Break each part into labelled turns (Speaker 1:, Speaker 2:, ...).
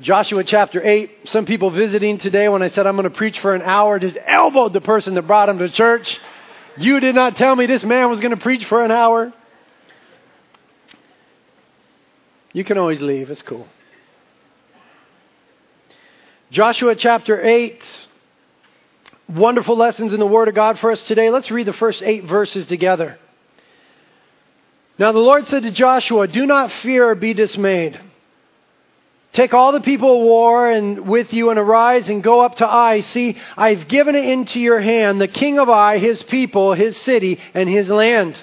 Speaker 1: Joshua chapter 8. Some people visiting today, when I said I'm going to preach for an hour, just elbowed the person that brought him to church. You did not tell me this man was going to preach for an hour. You can always leave, it's cool. Joshua chapter 8. Wonderful lessons in the Word of God for us today. Let's read the first eight verses together. Now the Lord said to Joshua, Do not fear or be dismayed. Take all the people of war and with you and arise and go up to Ai. See, I've given it into your hand, the king of Ai, his people, his city, and his land.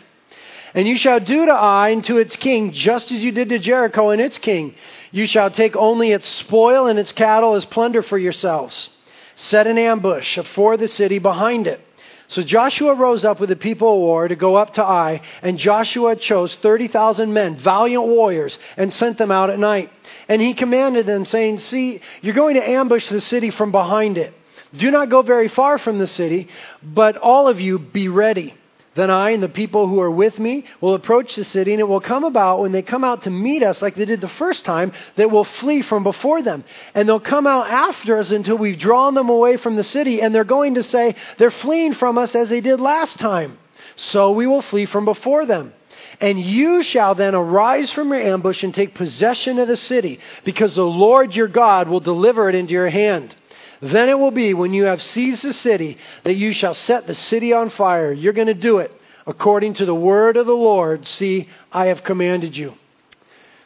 Speaker 1: And you shall do to Ai and to its king just as you did to Jericho and its king. You shall take only its spoil and its cattle as plunder for yourselves. Set an ambush for the city behind it. So Joshua rose up with the people of war to go up to Ai, and Joshua chose 30,000 men, valiant warriors, and sent them out at night. And he commanded them, saying, See, you're going to ambush the city from behind it. Do not go very far from the city, but all of you be ready. Then I and the people who are with me will approach the city, and it will come about when they come out to meet us, like they did the first time, that we'll flee from before them. And they'll come out after us until we've drawn them away from the city, and they're going to say, They're fleeing from us as they did last time. So we will flee from before them. And you shall then arise from your ambush and take possession of the city, because the Lord your God will deliver it into your hand. Then it will be when you have seized the city that you shall set the city on fire. You're going to do it according to the word of the Lord. See, I have commanded you.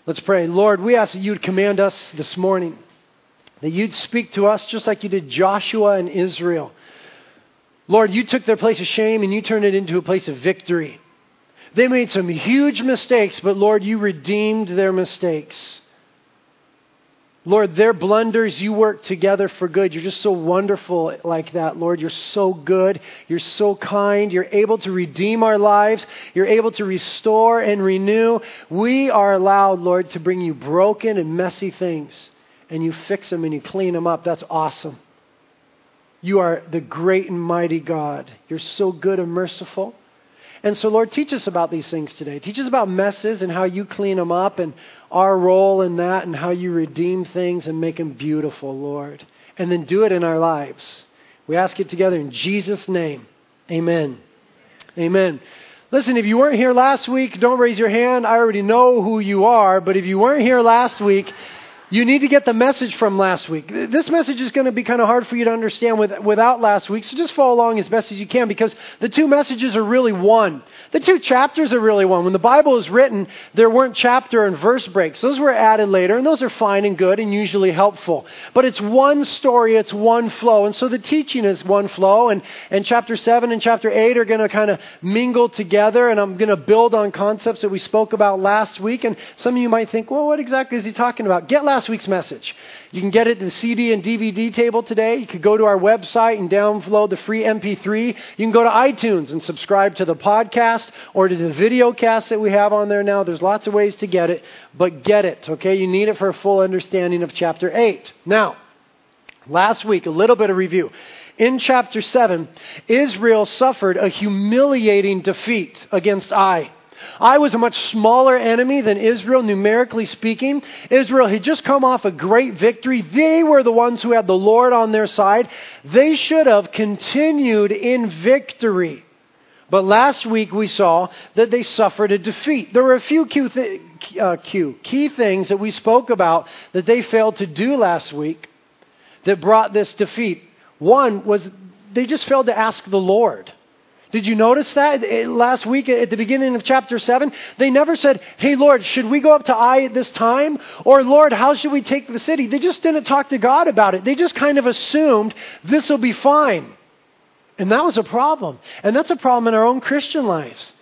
Speaker 1: Let's pray. Lord, we ask that you'd command us this morning, that you'd speak to us just like you did Joshua and Israel. Lord, you took their place of shame and you turned it into a place of victory. They made some huge mistakes, but Lord, you redeemed their mistakes. Lord, their blunders, you work together for good. You're just so wonderful like that, Lord. You're so good. You're so kind. You're able to redeem our lives. You're able to restore and renew. We are allowed, Lord, to bring you broken and messy things, and you fix them and you clean them up. That's awesome. You are the great and mighty God. You're so good and merciful. And so, Lord, teach us about these things today. Teach us about messes and how you clean them up and our role in that and how you redeem things and make them beautiful, Lord. And then do it in our lives. We ask it together in Jesus' name. Amen. Amen. Listen, if you weren't here last week, don't raise your hand. I already know who you are, but if you weren't here last week, you need to get the message from last week. This message is going to be kind of hard for you to understand with, without last week, so just follow along as best as you can because the two messages are really one. The two chapters are really one. When the Bible was written, there weren't chapter and verse breaks. Those were added later, and those are fine and good and usually helpful. But it's one story, it's one flow, and so the teaching is one flow, and, and chapter 7 and chapter 8 are going to kind of mingle together, and I'm going to build on concepts that we spoke about last week, and some of you might think, well, what exactly is he talking about? Get last last week's message. You can get it in the CD and DVD table today. You could go to our website and download the free MP3. You can go to iTunes and subscribe to the podcast or to the video cast that we have on there now. There's lots of ways to get it, but get it, okay? You need it for a full understanding of chapter 8. Now, last week, a little bit of review. In chapter 7, Israel suffered a humiliating defeat against Ai. Ai was a much smaller enemy than Israel, numerically speaking. Israel had just come off a great victory. They were the ones who had the Lord on their side. They should have continued in victory. But last week we saw that they suffered a defeat. There were a few key, th- uh, key things that we spoke about that they failed to do last week that brought this defeat. One was they just failed to ask the Lord. Did you notice that last week at the beginning of chapter 7? They never said, Hey, Lord, should we go up to Ai at this time? Or, Lord, how should we take the city? They just didn't talk to God about it. They just kind of assumed this will be fine. And that was a problem. And that's a problem in our own Christian lives.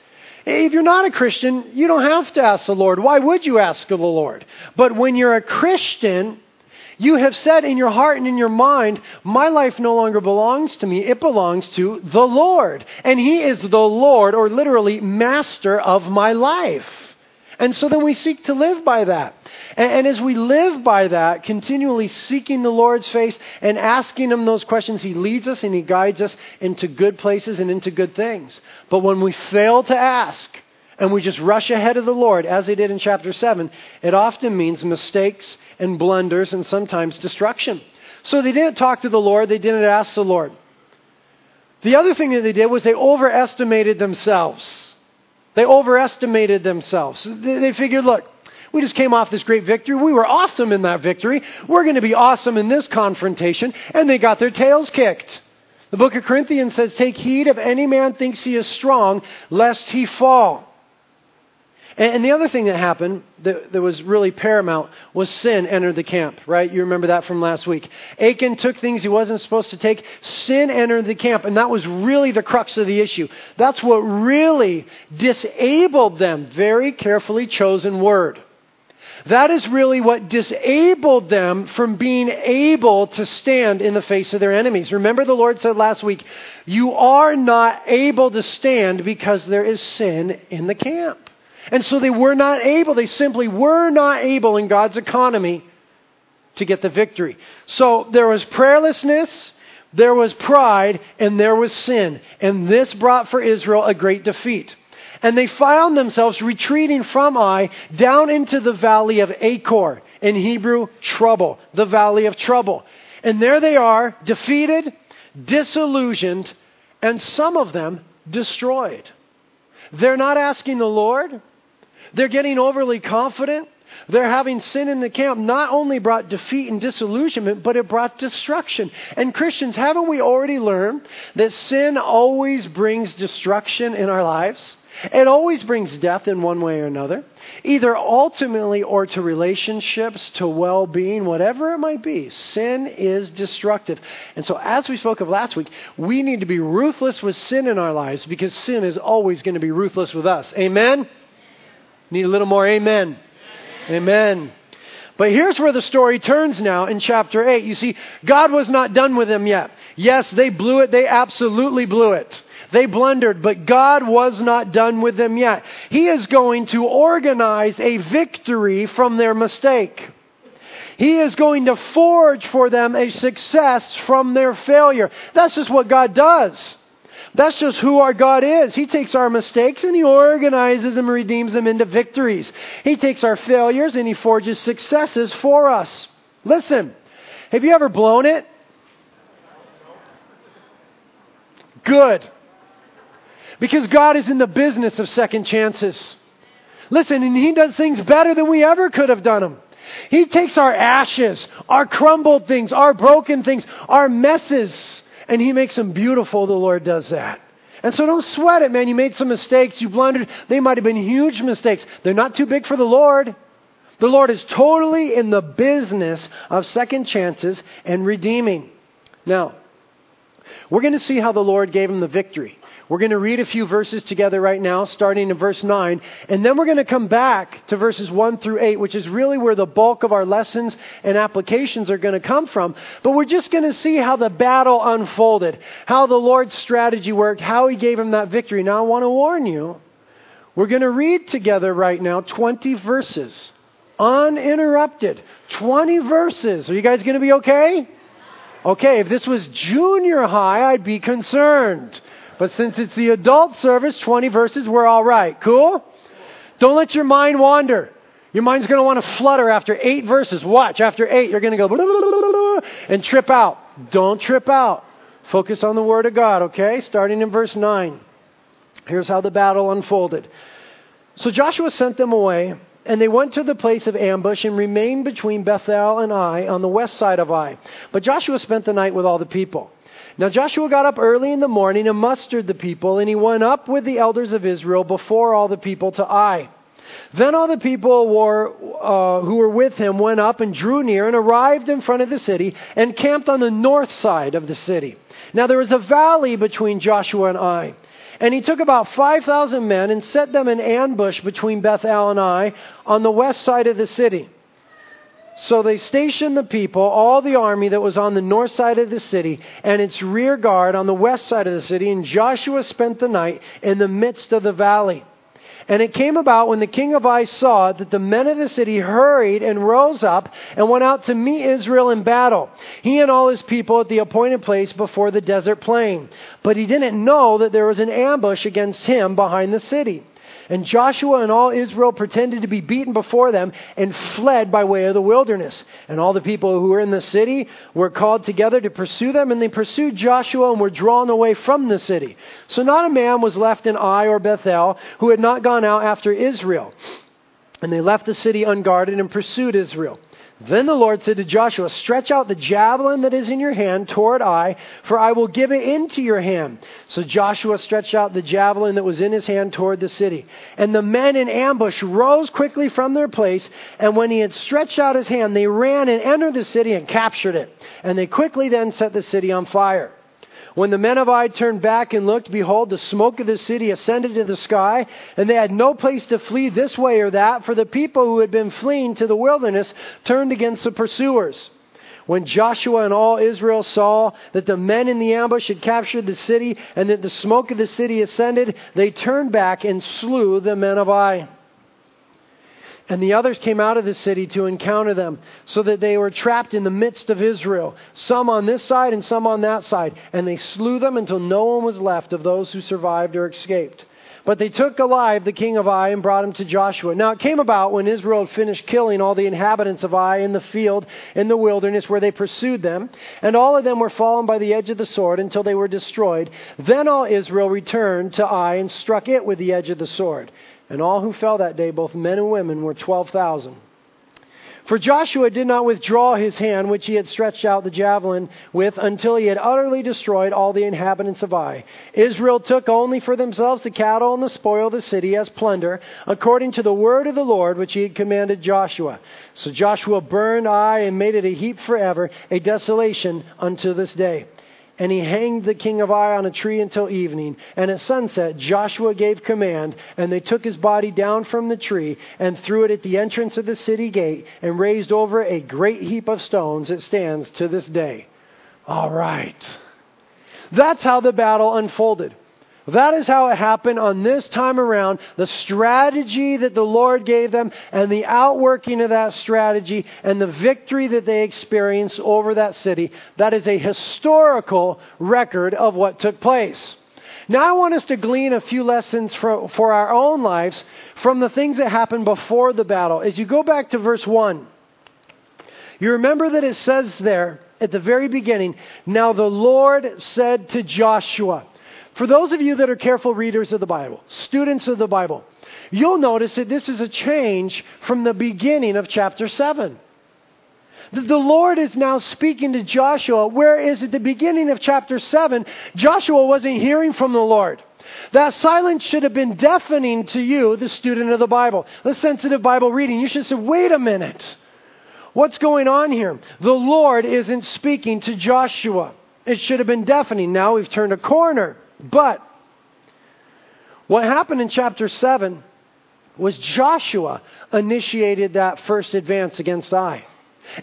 Speaker 1: If you're not a Christian, you don't have to ask the Lord. Why would you ask the Lord? But when you're a Christian, you have said in your heart and in your mind, My life no longer belongs to me, it belongs to the Lord. And He is the Lord, or literally, master of my life. And so then we seek to live by that. And, and, as we live by that, continually seeking the Lord's face and asking Him those questions, He leads us and He guides us into good places and into good things. But when we fail to ask, and we just rush ahead of the Lord, as they did in chapter 7, it often means mistakes and blunders and sometimes destruction. So they didn't talk to the Lord, they didn't ask the Lord. The other thing that they did was they overestimated themselves. They overestimated themselves. They figured, look, we just came off this great victory. We were awesome in that victory. We're going to be awesome in this confrontation. And they got their tails kicked. The book of Corinthians says, Take heed if any man thinks he is strong, lest he fall. And, the other thing that happened that, that, was really paramount was sin entered the camp, right? You remember that from last week. Achan took things he wasn't supposed to take. Sin entered the camp, and that was really the crux of the issue. That's what really disabled them. Very carefully chosen word. That is really what disabled them from being able to stand in the face of their enemies. Remember, the Lord said last week, You are not able to stand because there is sin in the camp. And so they were not able, they simply were not able in God's economy to get the victory. So there was prayerlessness, there was pride, and there was sin. And this brought for Israel a great defeat. And they found themselves retreating from Ai down into the valley of Achor. In Hebrew, trouble, the valley of trouble. And there they are, defeated, disillusioned, and some of them destroyed. They're not asking the Lord. They're getting overly confident. They're having sin in the camp not only brought defeat and disillusionment, but it brought destruction. And Christians, haven't we already learned that sin always brings destruction in our lives? It always brings death in one way or another, either ultimately or to relationships, to well being, whatever it might be. Sin is destructive. And so, as we spoke of last week, we need to be ruthless with sin in our lives because sin is always going to be ruthless with us. Amen? Need a little more amen. Amen. But here's where the story turns now in chapter 8. You see, God was not done with them yet. Yes, they blew it. They absolutely blew it. They blundered, but God was not done with them yet. He is going to organize a victory from their mistake. He is going to forge for them a success from their failure. That's just what God does. That's just who our God is. He takes our mistakes and He organizes them and redeems them into victories. He takes our failures and He forges successes for us. Listen, have you ever blown it? Good. Because God is in the business of second chances. Listen, and He does things better than we ever could have done them. He takes our ashes, our crumbled things, our broken things, our messes, and He makes them beautiful. The Lord does that. And so don't sweat it, man. You made some mistakes. You blundered. They might have been huge mistakes. They're not too big for the Lord. The Lord is totally in the business of second chances and redeeming. Now, we're going to see how the Lord gave him the victory. We're going to read a few verses together right now, starting in verse 9, and then we're going to come back to verses 1 through 8, which is really where the bulk of our lessons and applications are going to come from. But we're just going to see how the battle unfolded, how the Lord's strategy worked, how He gave him that victory. Now, I want to warn you, we're going to read together right now 20 verses, uninterrupted. 20 verses. Are you guys going to be okay? Okay, if this was junior high, I'd be concerned. But since it's the adult service, 20 verses, we're all right. Cool? Don't let your mind wander. Your mind's going to want to flutter after eight verses. Watch, after eight, you're going to go and trip out. Don't trip out. Focus on the Word of God, okay? Starting in verse 9. Here's how the battle unfolded. So Joshua sent them away, and they went to the place of ambush and remained between Bethel and Ai on the west side of Ai. But Joshua spent the night with all the people. Now Joshua got up early in the morning and mustered the people, and he went up with the elders of Israel before all the people to Ai. Then all the people uh, who were with him went up and drew near and arrived in front of the city and camped on the north side of the city. Now there was a valley between Joshua and Ai. And he took about 5,000 men and set them in ambush between Bethel and Ai on the west side of the city. So they stationed the people, all the army that was on the north side of the city, and its rear guard on the west side of the city, and Joshua spent the night in the midst of the valley. And it came about when the king of Ai saw that the men of the city hurried and rose up and went out to meet Israel in battle, he and all his people at the appointed place before the desert plain. But he didn't know that there was an ambush against him behind the city. And Joshua and all Israel pretended to be beaten before them and fled by way of the wilderness. And all the people who were in the city were called together to pursue them, and they pursued Joshua and were drawn away from the city. So not a man was left in Ai or Bethel who had not gone out after Israel. And they left the city unguarded and pursued Israel. Then the Lord said to Joshua, Stretch out the javelin that is in your hand toward Ai, for I will give it into your hand. So Joshua stretched out the javelin that was in his hand toward the city. And the men in ambush rose quickly from their place, and when he had stretched out his hand, they ran and entered the city and captured it. And they quickly then set the city on fire. When the men of Ai turned back and looked, behold, the smoke of the city ascended to the sky, and they had no place to flee this way or that, for the people who had been fleeing to the wilderness turned against the pursuers. When Joshua and all Israel saw that the men in the ambush had captured the city and that the smoke of the city ascended, they turned back and slew the men of Ai. And the others came out of the city to encounter them, so that they were trapped in the midst of Israel, some on this side and some on that side. And they slew them until no one was left of those who survived or escaped. But they took alive the king of Ai and brought him to Joshua. Now it came about when Israel had finished killing all the inhabitants of Ai in the field in the wilderness where they pursued them, and all of them were fallen by the edge of the sword until they were destroyed. Then all Israel returned to Ai and struck it with the edge of the sword. And all who fell that day, both men and women, were 12,000. For Joshua did not withdraw his hand, which he had stretched out the javelin with, until he had utterly destroyed all the inhabitants of Ai. Israel took only for themselves the cattle and the spoil of the city as plunder, according to the word of the Lord, which he had commanded Joshua. So Joshua burned Ai and made it a heap forever, a desolation unto this day and he hanged the king of Ai on a tree until evening. And at sunset, Joshua gave command, and they took his body down from the tree and threw it at the entrance of the city gate and raised over it a great heap of stones. It stands to this day. All right. That's how the battle unfolded. That is how it happened on this time around. The strategy that the Lord gave them and the outworking of that strategy and the victory that they experienced over that city. That is a historical record of what took place. Now, I want us to glean a few lessons for, for our own lives from the things that happened before the battle. As you go back to verse 1, you remember that it says there at the very beginning, Now the Lord said to Joshua, for those of you that are careful readers of the Bible, students of the Bible, you'll notice that this is a change from the beginning of chapter 7. The Lord is now speaking to Joshua, whereas at the beginning of chapter 7, Joshua wasn't hearing from the Lord. That silence should have been deafening to you, the student of the Bible, the sensitive Bible reading. You should say, wait a minute. What's going on here? The Lord isn't speaking to Joshua. It should have been deafening. Now we've turned a corner. But what happened in chapter 7 was Joshua initiated that first advance against Ai.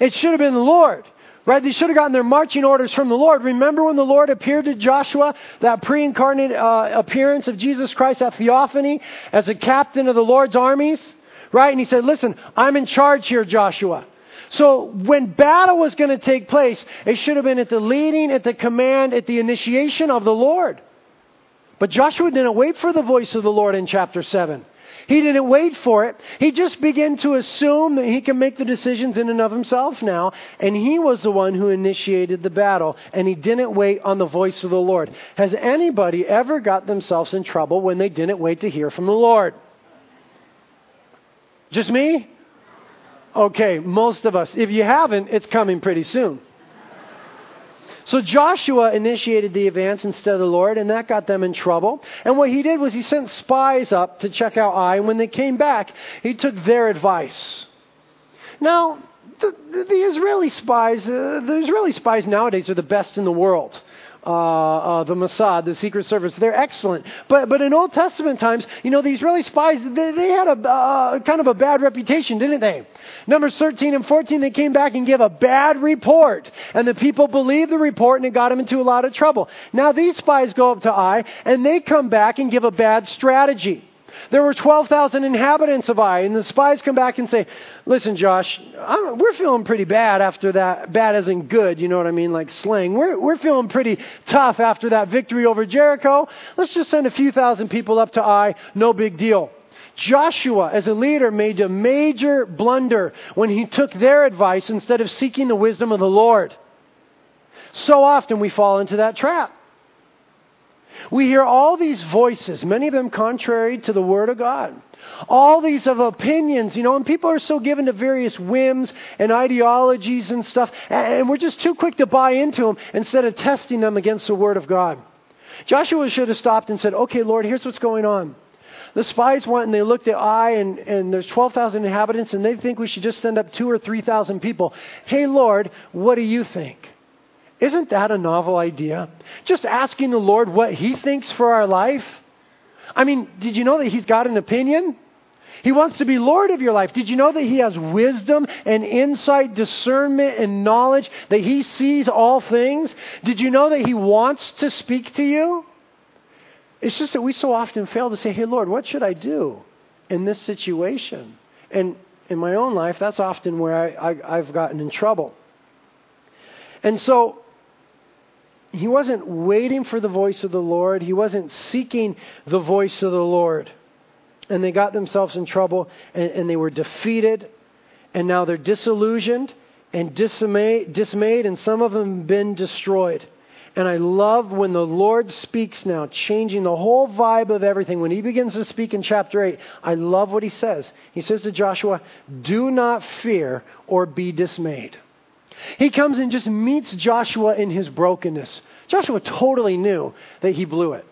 Speaker 1: It should have been the Lord. Right? They should have gotten their marching orders from the Lord. Remember when the Lord appeared to Joshua, that pre incarnate uh, appearance of Jesus Christ, that theophany, as a captain of the Lord's armies? Right? And he said, Listen, I'm in charge here, Joshua. So when battle was going to take place, it should have been at the leading, at the command, at the initiation of the Lord. But Joshua didn't wait for the voice of the Lord in chapter 7. He didn't wait for it. He just began to assume that he can make the decisions in and of himself now. And he was the one who initiated the battle. And he didn't wait on the voice of the Lord. Has anybody ever got themselves in trouble when they didn't wait to hear from the Lord? Just me? Okay, most of us. If you haven't, it's coming pretty soon. So Joshua initiated the advance instead of the Lord, and that got them in trouble. And what he did was he sent spies up to check out Ai, and when they came back, he took their advice. Now, the, the Israeli spies, uh, the Israeli spies nowadays are the best in the world uh, uh, the Mossad, the Secret Service. They're excellent. But, but in Old Testament times, you know, the Israeli spies, they, they had a uh, kind of a bad reputation, didn't they? Numbers 13 and 14, they came back and gave a bad report. And the people believed the report and it got them into a lot of trouble. Now these spies go up to Ai and they come back and give a bad strategy. There were 12,000 inhabitants of Ai, and the spies come back and say, Listen, Josh, I'm, we're feeling pretty bad after that. Bad isn't good, you know what I mean, like slang. We're, we're feeling pretty tough after that victory over Jericho. Let's just send a few thousand people up to Ai, no big deal. Joshua, as a leader, made a major blunder when he took their advice instead of seeking the wisdom of the Lord. So often we fall into that trap. We hear all these voices, many of them contrary to the Word of God. All these of opinions, you know, and people are so given to various whims and ideologies and stuff, and we're just too quick to buy into them instead of testing them against the Word of God. Joshua should have stopped and said, Okay, Lord, here's what's going on. The spies went and they looked at Ai, and, and there's 12,000 inhabitants, and they think we should just send up two or 3,000 people. Hey, Lord, what do you think? Isn't that a novel idea? Just asking the Lord what He thinks for our life. I mean, did you know that He's got an opinion? He wants to be Lord of your life. Did you know that He has wisdom and insight, discernment and knowledge, that He sees all things? Did you know that He wants to speak to you? It's just that we so often fail to say, Hey, Lord, what should I do in this situation? And in my own life, that's often where I, I, I've gotten in trouble. And so he wasn't waiting for the voice of the Lord. He wasn't seeking the voice of the Lord. And they got themselves in trouble and, and they were defeated. And now they're disillusioned and dismayed, dismayed, and some of them been destroyed. And I love when the Lord speaks now, changing the whole vibe of everything. When he begins to speak in chapter 8, I love what he says. He says to Joshua, Do not fear or be dismayed. He comes and just meets Joshua in his brokenness. Joshua totally knew that he blew it.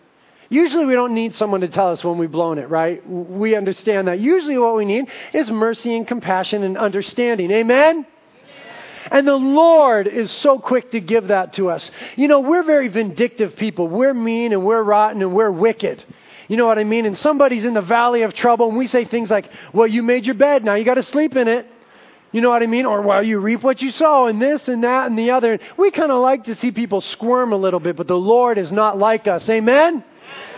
Speaker 1: Usually, we don't need someone to tell us when we've blown it, right? We understand that. Usually, what we need is mercy and compassion and understanding. Amen? And the Lord is so quick to give that to us. You know, we're very vindictive people. We're mean and we're rotten and we're wicked. You know what I mean? And somebody's in the valley of trouble and we say things like, well, you made your bed, now you got to sleep in it. You know what I mean? Or, well, you reap what you sow, and this and that and the other. We kind of like to see people squirm a little bit, but the Lord is not like us. Amen?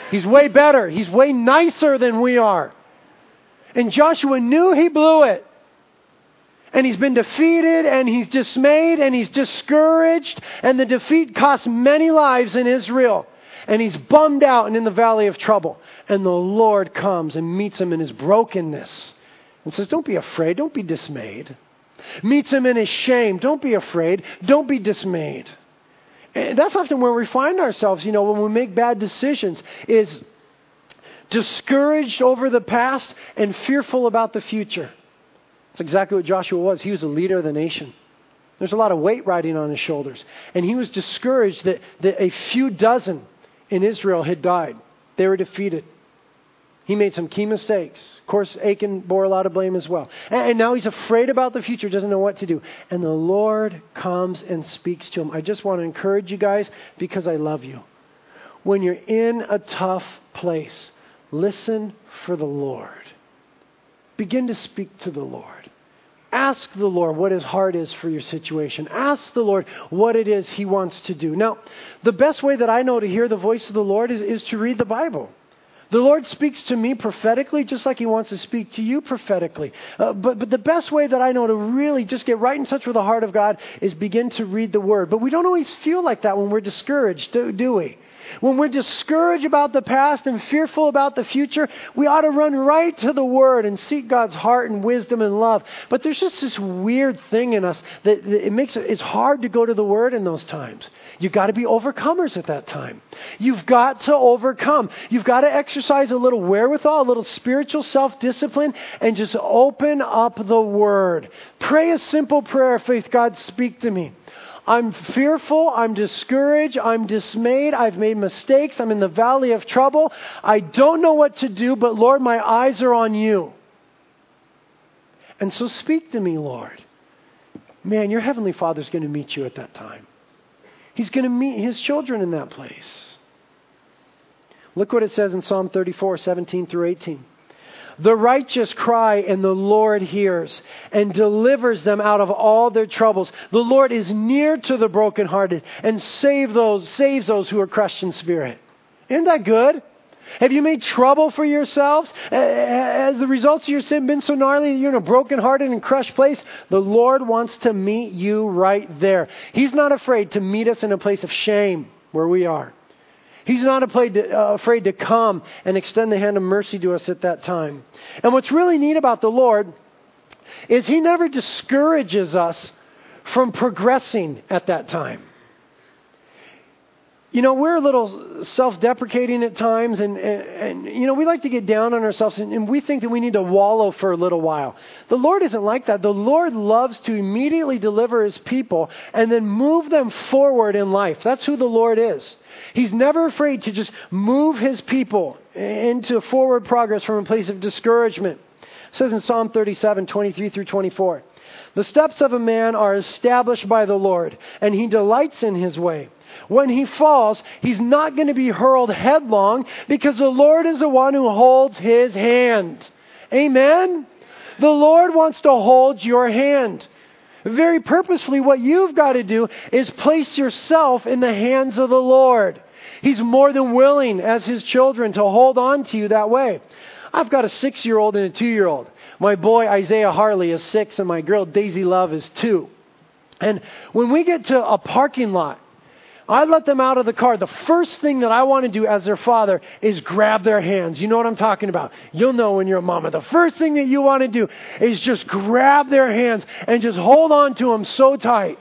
Speaker 1: He's way better. He's way nicer than we are. And Joshua knew he blew it. And he's been defeated, and he's dismayed, and he's discouraged, and the defeat cost many lives in Israel. And he's bummed out and in the valley of trouble. And the Lord comes and meets him in his brokenness and says, Don't be afraid, don't be dismayed meets him in his shame. Don't be afraid. Don't be dismayed. And that's often where we find ourselves, you know, when we make bad decisions, is discouraged over the past and fearful about the future. That's exactly what Joshua was. He was a leader of the nation. There's a lot of weight riding on his shoulders. And he was discouraged that, that a few dozen in Israel had died. They were defeated. He made some key mistakes. Of course, Achan bore a lot of blame as well. And now he's afraid about the future, doesn't know what to do. And the Lord comes and speaks to him. I just want to encourage you guys because I love you. When you're in a tough place, listen for the Lord. Begin to speak to the Lord. Ask the Lord what his heart is for your situation. Ask the Lord what it is he wants to do. Now, the best way that I know to hear the voice of the Lord is, is to read the Bible. The Lord speaks to me prophetically, just like He wants to speak to you prophetically. Uh, but, but the best way that I know to really just get right in touch with the heart of God is begin to read the Word. But we don't always feel like that when we're discouraged, do, do we? When we're discouraged about the past and fearful about the future, we ought to run right to the Word and seek God's heart and wisdom and love. But there's just this weird thing in us that, it makes it, it's hard to go to the Word in those times. You've got to be overcomers at that time. You've got to overcome. You've got to exercise a little wherewithal, a little spiritual self discipline, and just open up the Word. Pray a simple prayer, faith God, speak to me. I'm fearful. I'm discouraged. I'm dismayed. I've made mistakes. I'm in the valley of trouble. I don't know what to do, but Lord, my eyes are on you. And so speak to me, Lord. Man, your Heavenly Father's going to meet you at that time. He's going to meet his children in that place. Look what it says in Psalm 34, 17 through 18. The righteous cry, and the Lord hears and delivers them out of all their troubles. The Lord is near to the brokenhearted and save those, saves those who are crushed in spirit. Isn't that good? Have you made trouble for yourselves? Has the results of your sin been so gnarly that you're in a brokenhearted and crushed place? The Lord wants to meet you right there. He's not afraid to meet us in a place of shame where we are. He's not afraid to, uh, afraid to come and extend the hand of mercy to us at that time. And what's really neat about the Lord is He never discourages us from progressing at that time. You know, we're a little self deprecating at times, and, and, and, you know, we like to get down on ourselves, and, and we think that we need to wallow for a little while. The Lord isn't like that. The Lord loves to immediately deliver His people and then move them forward in life. That's who the Lord is. He's never afraid to just move His people into forward progress from a place of discouragement. It says in Psalm 37, 23 through 24. The steps of a man are established by the Lord, and he delights in his way. When he falls, he's not going to be hurled headlong because the Lord is the one who holds his hand. Amen? The Lord wants to hold your hand. Very purposefully, what you've got to do is place yourself in the hands of the Lord. He's more than willing, as his children, to hold on to you that way. I've got a six year old and a two year old. My boy Isaiah Harley is six, and my girl Daisy Love is two. And when we get to a parking lot, I let them out of the car. The first thing that I want to do as their father is grab their hands. You know what I'm talking about. You'll know when you're a mama. The first thing that you want to do is just grab their hands and just hold on to them so tight.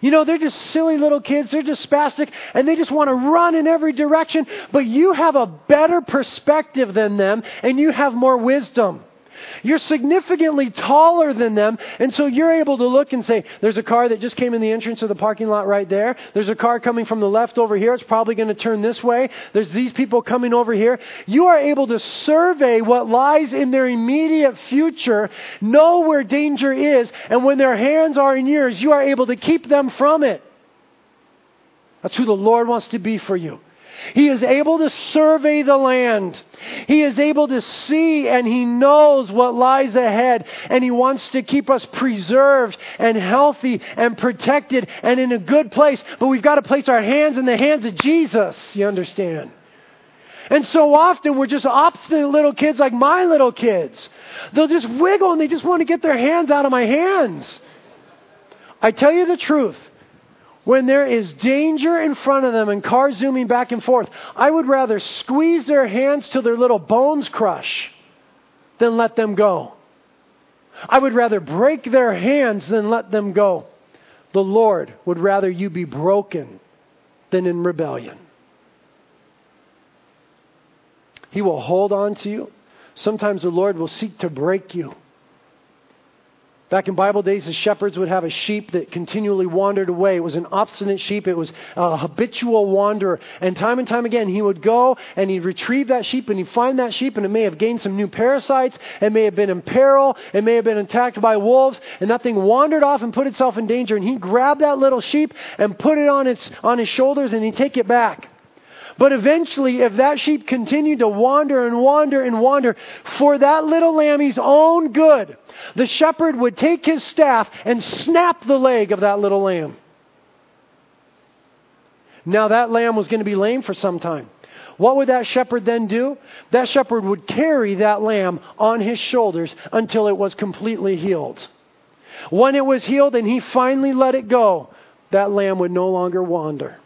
Speaker 1: You know, they're just silly little kids. They're just spastic and they just want to run in every direction. But you have a better perspective than them and you have more wisdom. You're significantly taller than them, and so you're able to look and say, There's a car that just came in the entrance of the parking lot right there. There's a car coming from the left over here. It's probably going to turn this way. There's these people coming over here. You are able to survey what lies in their immediate future, know where danger is, and when their hands are in yours, you are able to keep them from it. That's who the Lord wants to be for you. He is able to survey the land. He is able to see and he knows what lies ahead. And he wants to keep us preserved and healthy and protected and in a good place. But we've got to place our hands in the hands of Jesus, you understand? And so often we're just obstinate little kids like my little kids. They'll just wiggle and they just want to get their hands out of my hands. I tell you the truth when there is danger in front of them and cars zooming back and forth, I would rather squeeze their hands till their little bones crush than let them go. I would rather break their hands than let them go. The Lord would rather you be broken than in rebellion. He will hold on to you. Sometimes the Lord will seek to break you. Back in Bible days, the shepherds would have a sheep that continually wandered away. It was an obstinate sheep. It was a habitual wanderer. And time and time again, he would go and he'd retrieve that sheep and he'd find that sheep and it may have gained some new parasites. It may have been in peril. It may have been attacked by wolves. And that thing wandered off and put itself in danger. And he'd grab that little sheep and put it on, its, on his shoulders and he'd take it back. But eventually, if that sheep continued to wander and wander and wander for that little lambie's own good, the shepherd would take his staff and snap the leg of that little lamb. Now, that lamb was going to be lame for some time. What would that shepherd then do? That shepherd would carry that lamb on his shoulders until it was completely healed. When it was healed and he finally let it go, that lamb would no longer wander.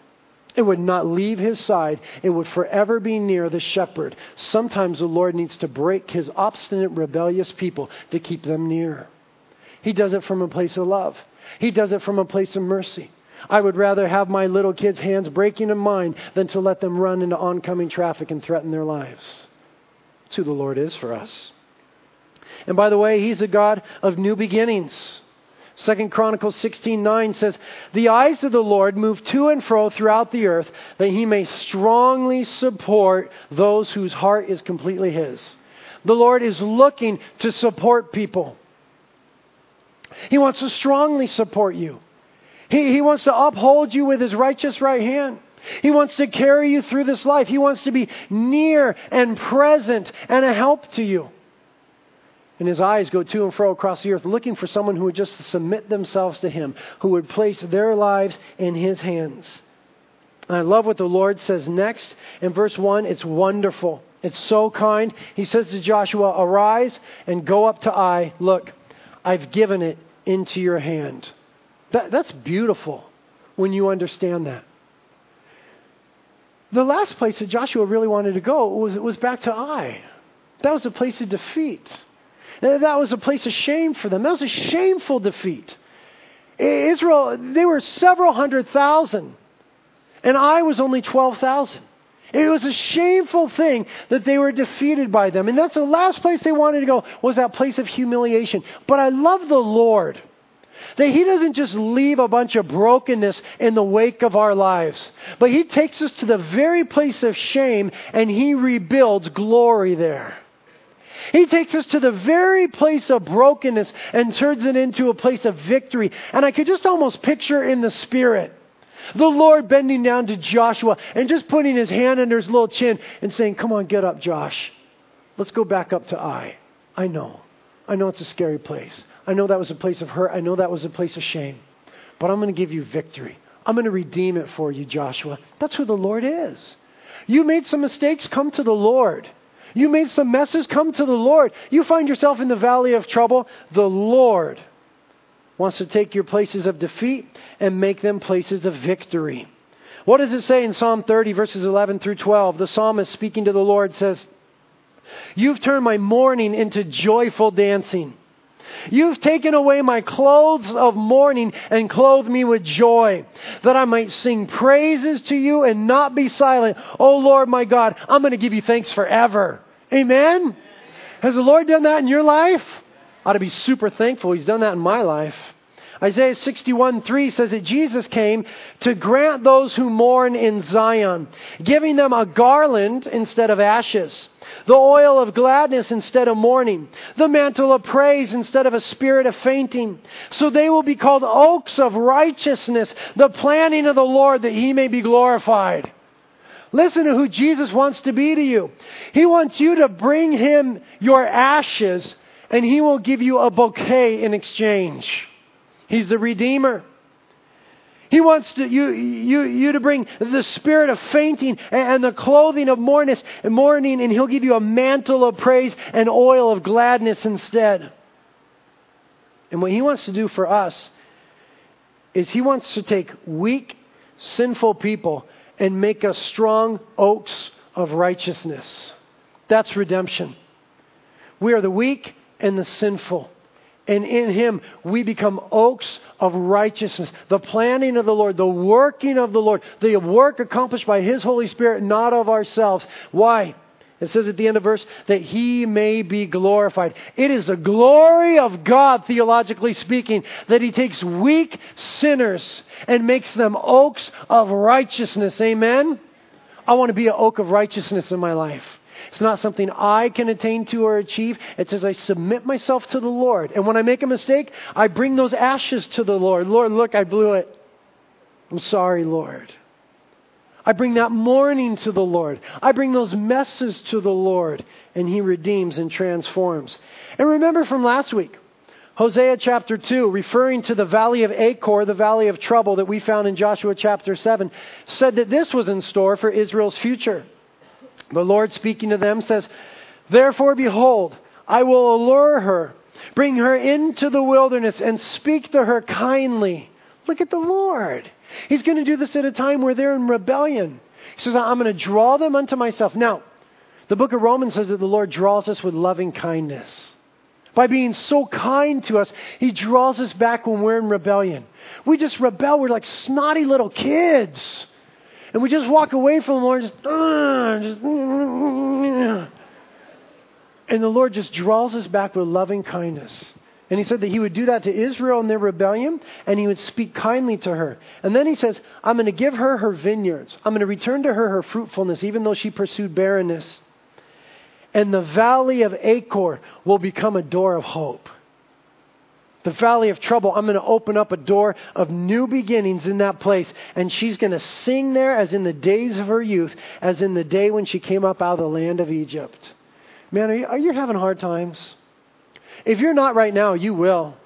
Speaker 1: It would not leave his side. It would forever be near the shepherd. Sometimes the Lord needs to break his obstinate, rebellious people to keep them near. He does it from a place of love, he does it from a place of mercy. I would rather have my little kids' hands breaking in mine than to let them run into oncoming traffic and threaten their lives. That's who the Lord is for us. And by the way, He's a God of new beginnings. Second Chronicles 16:9 says, "The eyes of the Lord move to and fro throughout the earth, that he may strongly support those whose heart is completely his." The Lord is looking to support people. He wants to strongly support you. He, he wants to uphold you with his righteous right hand. He wants to carry you through this life. He wants to be near and present and a help to you and his eyes go to and fro across the earth, looking for someone who would just submit themselves to him, who would place their lives in his hands. And I love what the Lord says next in verse 1. It's wonderful. It's so kind. He says to Joshua, Arise and go up to Ai. Look, I've given it into your hand. That, that's beautiful when you understand that. the last place that Joshua really wanted to go was, was back to Ai. That was a place of defeat. That was a place of shame for them. That was a shameful defeat. Israel, they were several hundred thousand, and Ai was only 12,000. It was a shameful thing that they were defeated by them. And that's the last place they wanted to go was that place of humiliation. But I love the Lord. That He doesn't just leave a bunch of brokenness in the wake of our lives, but He takes us to the very place of shame and He rebuilds glory there. He takes us to the very place of brokenness and turns it into a place of victory. And Ai could just almost picture in the Spirit the Lord bending down to Joshua and just putting his hand under his little chin and saying, Come on, get up, Josh. Let's go back up to I. I know. I know it's a scary place. I know that was a place of hurt. I know that was a place of shame. But I'm going to give you victory. I'm going to redeem it for you, Joshua. That's who the Lord is. You made some mistakes, come to the Lord. You made some messes, come to the Lord. You find yourself in the valley of trouble, the Lord wants to take your places of defeat and make them places of victory. What does it say in Psalm 30, verses 11 through 12? The psalmist speaking to the Lord says, You've turned my mourning into joyful dancing. You've taken away my clothes of mourning and clothed me with joy, that I might sing praises to you and not be silent. Oh Lord my God, I'm going to give you thanks forever. Amen? Has the Lord done that in your life? I ought to be super thankful He's done that in my life. Isaiah 61 3 says that Jesus came to grant those who mourn in Zion, giving them a garland instead of ashes, the oil of gladness instead of mourning, the mantle of praise instead of a spirit of fainting. So they will be called oaks of righteousness, the planting of the Lord that he may be glorified. Listen to who Jesus wants to be to you. He wants you to bring him your ashes and he will give you a bouquet in exchange. He's the Redeemer. He wants to, you, you, you to bring the spirit of fainting and the clothing of mourning, mourning, and He'll give you a mantle of praise and oil of gladness instead. And what He wants to do for us is He wants to take weak, sinful people and make us strong oaks of righteousness. That's redemption. We are the weak and the sinful. And in him we become oaks of righteousness. The planning of the Lord, the working of the Lord, the work accomplished by his Holy Spirit, not of ourselves. Why? It says at the end of verse, that he may be glorified. It is the glory of God, theologically speaking, that he takes weak sinners and makes them oaks of righteousness. Amen? I want to be an oak of righteousness in my life. It's not something I can attain to or achieve. It says I submit myself to the Lord. And when I make a mistake, I bring those ashes to the Lord. Lord, look, I blew it. I'm sorry, Lord. I bring that mourning to the Lord. I bring those messes to the Lord. And He redeems and transforms. And remember from last week, Hosea chapter 2, referring to the valley of Achor, the valley of trouble that we found in Joshua chapter 7, said that this was in store for Israel's future. The Lord speaking to them says, Therefore, behold, I will allure her, bring her into the wilderness, and speak to her kindly. Look at the Lord. He's going to do this at a time where they're in rebellion. He says, I'm going to draw them unto myself. Now, the book of Romans says that the Lord draws us with loving kindness. By being so kind to us, He draws us back when we're in rebellion. We just rebel. We're like snotty little kids. And we just walk away from the Lord, just, uh, just and the Lord just draws us back with loving kindness. And he said that he would do that to Israel in their rebellion, and he would speak kindly to her. And then he says, I'm going to give her her vineyards. I'm going to return to her her fruitfulness, even though she pursued barrenness. And the valley of Achor will become a door of hope the valley of trouble, I'm going to open up a door of new beginnings in that place. And she's going to sing there as in the days of her youth, as in the day when she came up out of the land of Egypt. Man, are you, are you having hard times? If you're not right now, you will.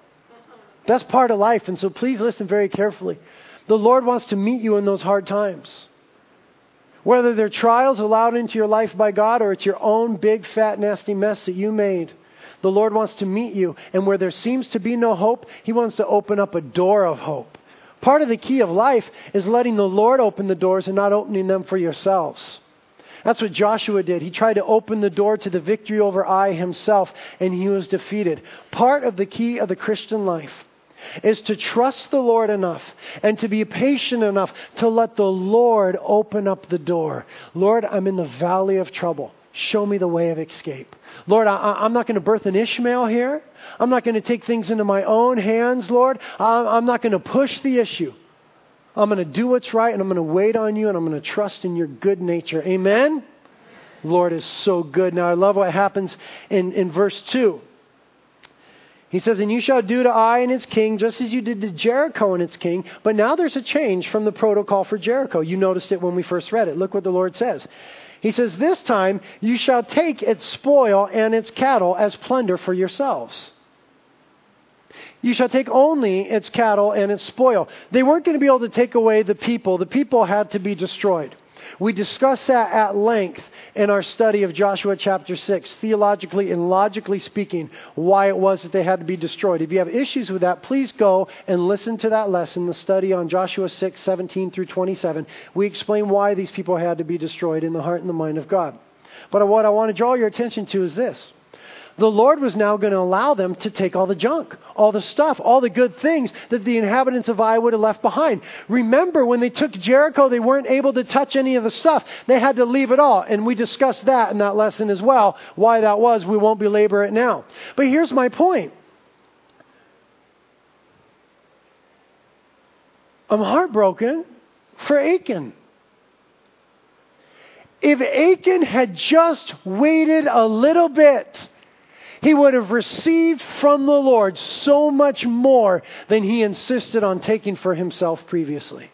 Speaker 1: That's part of life. And so please listen very carefully. The Lord wants to meet you in those hard times. Whether they're trials allowed into your life by God or it's your own big, fat, nasty mess that you made. The Lord wants to meet you. And where there seems to be no hope, He wants to open up a door of hope Part of the key of life is letting the Lord open the doors and not opening them for yourselves. That's what Joshua did. He tried to open the door to the victory over Ai himself, and he was defeated. Part of the key of the Christian life is to trust the Lord enough and to be patient enough to let the Lord open up the door. Lord, I'm in the valley of trouble. Show me the way of escape. Lord, I, am not going to birth an Ishmael here. I'm not going to take things into my own hands, Lord. I'm not going to push the issue. I'm going to do what's right and I'm going to wait on you and I'm going to trust in your good nature. Amen? Lord is so good. Now, I love what happens in, in verse 2. He says, And you shall do to Ai and its king just as you did to Jericho and its king. But now there's a change from the protocol for Jericho. You noticed it when we first read it. Look what the Lord says. He says, This time you shall take its spoil and its cattle as plunder for yourselves. You shall take only its cattle and its spoil. They weren't going to be able to take away the people, the people had to be destroyed. We discussed that at length in our study of Joshua chapter 6, theologically and logically speaking, why it was that they had to be destroyed. If you have issues with that, please go and listen to that lesson, the study on Joshua 6, 17 through 27. We explain why these people had to be destroyed in the heart and the mind of God. But what I want to draw your attention to is this the Lord was now going to allow them to take all the junk, all the stuff, all the good things that the inhabitants of Ai would have left behind. Remember, when they took Jericho, they weren't able to touch any of the stuff. They had to leave it all. And we discussed that in that lesson as well. Why that was, we won't belabor it now. But here's my point. I'm heartbroken for Achan. If Achan had just waited a little bit, he would have received from the Lord so much more than he insisted on taking for himself previously.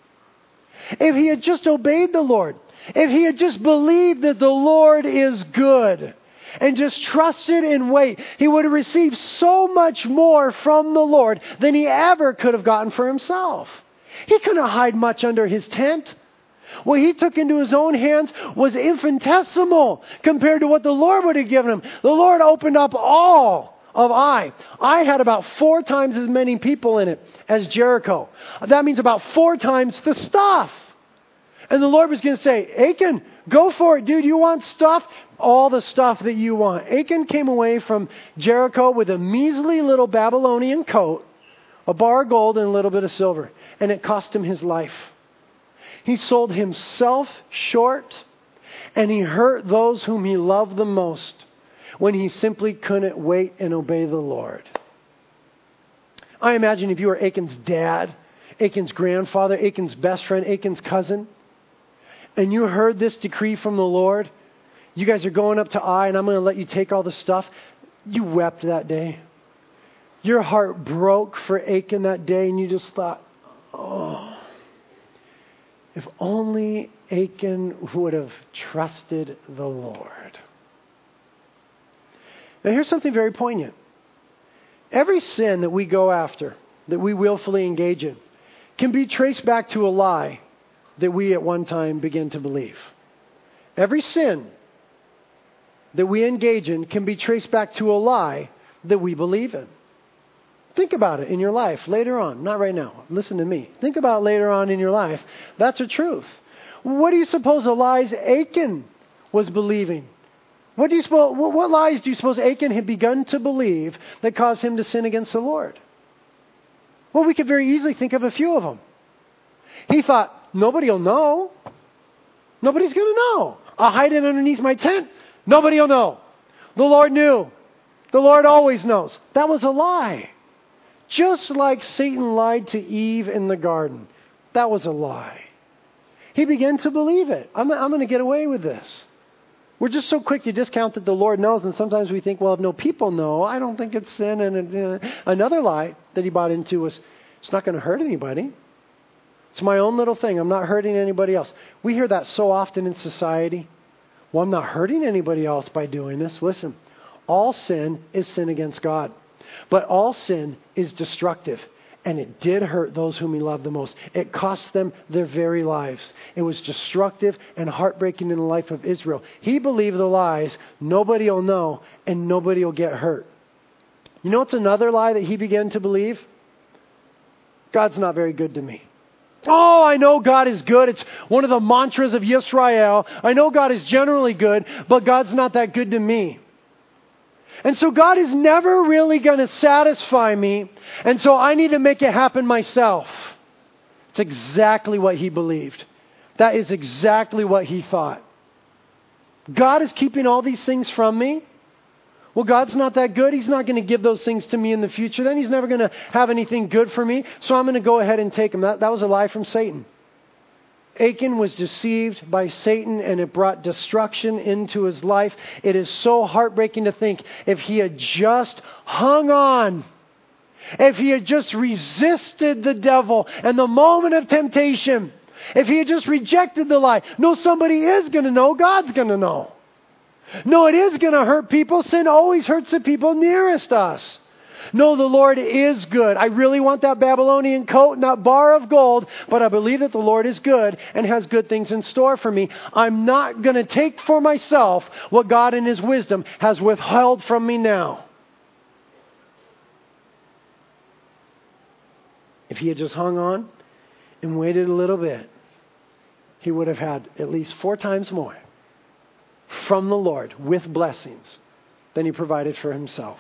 Speaker 1: If he had just obeyed the Lord, if he had just believed that the Lord is good, and just trusted and wait, he would have received so much more from the Lord than he ever could have gotten for himself. He couldn't hide much under his tent. What he took into his own hands was infinitesimal compared to what the Lord would have given him. The Lord opened up all of Ai. I had about four times as many people in it as Jericho. That means about four times the stuff. And the Lord was going to say, Achan, go for it, dude. You want stuff? All the stuff that you want. Achan came away from Jericho with a measly little Babylonian coat, a bar of gold, and a little bit of silver. And it cost him his life. He sold himself short and he hurt those whom he loved the most when he simply couldn't wait and obey the Lord. I imagine if you were Achan's dad, Achan's grandfather, Achan's best friend, Achan's cousin, and you heard this decree from the Lord, you guys are going up to Ai, and I'm going to let you take all the stuff. You wept that day. Your heart broke for Achan that day, and you just thought, oh. If only Achan would have trusted the Lord. Now, here's something very poignant. Every sin that we go after, that we willfully engage in, can be traced back to a lie that we at one time begin to believe. Every sin that we engage in can be traced back to a lie that we believe in. Think about it in your life later on, not right now. Listen to me. Think about later on in your life. That's a truth. What do you suppose the lies Achan was believing? What, do you suppose, what lies do you suppose Achan had begun to believe that caused him to sin against the Lord? Well, we could very easily think of a few of them. He thought, nobody will know. Nobody's going to know. I'll hide it underneath my tent. Nobody will know. The Lord knew. The Lord always knows. That was a lie. Just like Satan lied to Eve in the garden. That was a lie. He began to believe it. I'm, I'm going to get away with this. We're just so quick to discount that the Lord knows, and sometimes we think, well, if no people know, I don't think it's sin. And uh, another lie that he bought into was, it's not going to hurt anybody. It's my own little thing. I'm not hurting anybody else. We hear that so often in society. Well, I'm not hurting anybody else by doing this. Listen, all sin is sin against God. But all sin is destructive. And it did hurt those whom he loved the most. It cost them their very lives. It was destructive and heartbreaking in the life of Israel. He believed the lies, nobody will know, and nobody will get hurt. You know what's another lie that he began to believe? God's not very good to me. Oh, I know God is good. It's one of the mantras of Yisrael. I know God is generally good, but God's not that good to me. And so God is never really going to satisfy me, and so I need to make it happen myself. It's exactly what he believed. That is exactly what he thought. God is keeping all these things from me. Well, God's not that good. He's not going to give those things to me in the future. Then He's never going to have anything good for me. So I'm going to go ahead and take them. That, that was a lie from Satan. Achan was deceived by Satan and it brought destruction into his life. It is so heartbreaking to think if he had just hung on, if he had just resisted the devil and the moment of temptation, if he had just rejected the lie. No, somebody is going to know. God's going to know. No, it is going to hurt people. Sin always hurts the people nearest us. No, the Lord is good. I really want that Babylonian coat and that bar of gold, but I believe that the Lord is good and has good things in store for me. I'm not going to take for myself what God in His wisdom has withheld from me now. If he had just hung on and waited a little bit, he would have had at least four times more from the Lord with blessings than he provided for himself.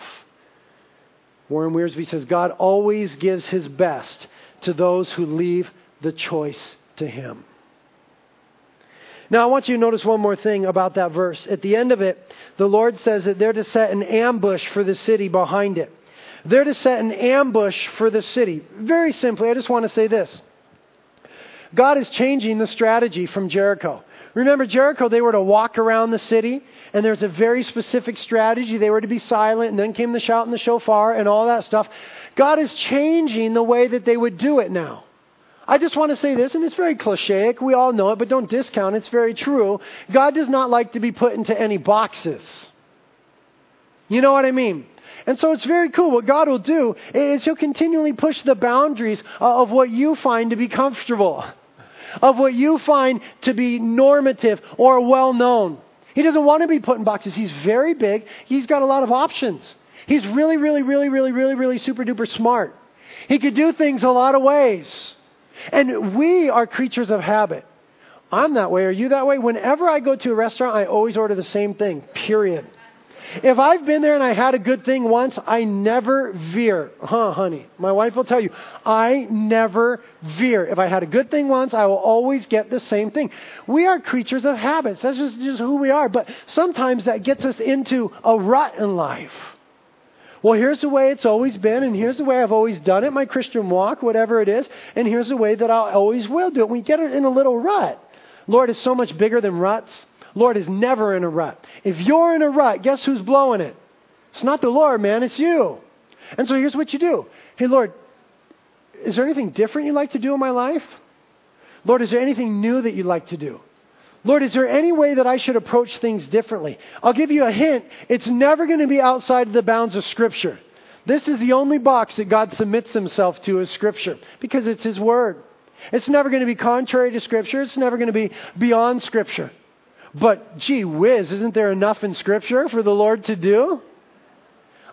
Speaker 1: Warren Wiersbe says God always gives his best to those who leave the choice to him. Now, I want you to notice one more thing about that verse. At the end of it, the Lord says that they're to set an ambush for the city behind it. They're to set an ambush for the city. Very simply, I just want to say this God is changing the strategy from Jericho. Remember, Jericho, they were to walk around the city, and there's a very specific strategy. They were to be silent, and then came the shout and the shofar and all that stuff. God is changing the way that they would do it now. I just want to say this, and it's very clichéic. We all know it, but don't discount it. It's very true. God does not like to be put into any boxes. You know what I mean? And so it's very cool. What God will do is He'll continually push the boundaries uh, of what you find to be comfortable of what you find to be normative or well known. He doesn't want to be put in boxes. He's very big. He's got a lot of options. He's really, really, really, really, really, really super duper smart. He could do things a lot of ways. And we are creatures of habit. I'm that way. Are you that way? Whenever I go to a restaurant, I always order the same thing, period. If I've been there and I had a good thing once, I never veer. Huh, honey? My wife will tell you, I never veer. If I had a good thing once, I will always get the same thing. We are creatures of habits. That's just, just who we are. But sometimes that gets us into a rut in life. Well, here's the way it's always been, and here's the way I've always done it, my Christian walk, whatever it is, and here's the way that I always will do it. We get in a little rut. Lord is so much bigger than ruts. Lord is never in a rut. If you're in a rut, guess who's blowing it? It's not the Lord, man, it's you. And so here's what you do Hey, Lord, is there anything different you'd like to do in my life? Lord, is there anything new that you'd like to do? Lord, is there any way that I should approach things differently? I'll give you a hint. It's never going to be outside the bounds of Scripture. This is the only box that God submits himself to as Scripture because it's His Word. It's never going to be contrary to Scripture. It's never going to be beyond Scripture. But gee whiz, isn't there enough in Scripture for the Lord to do?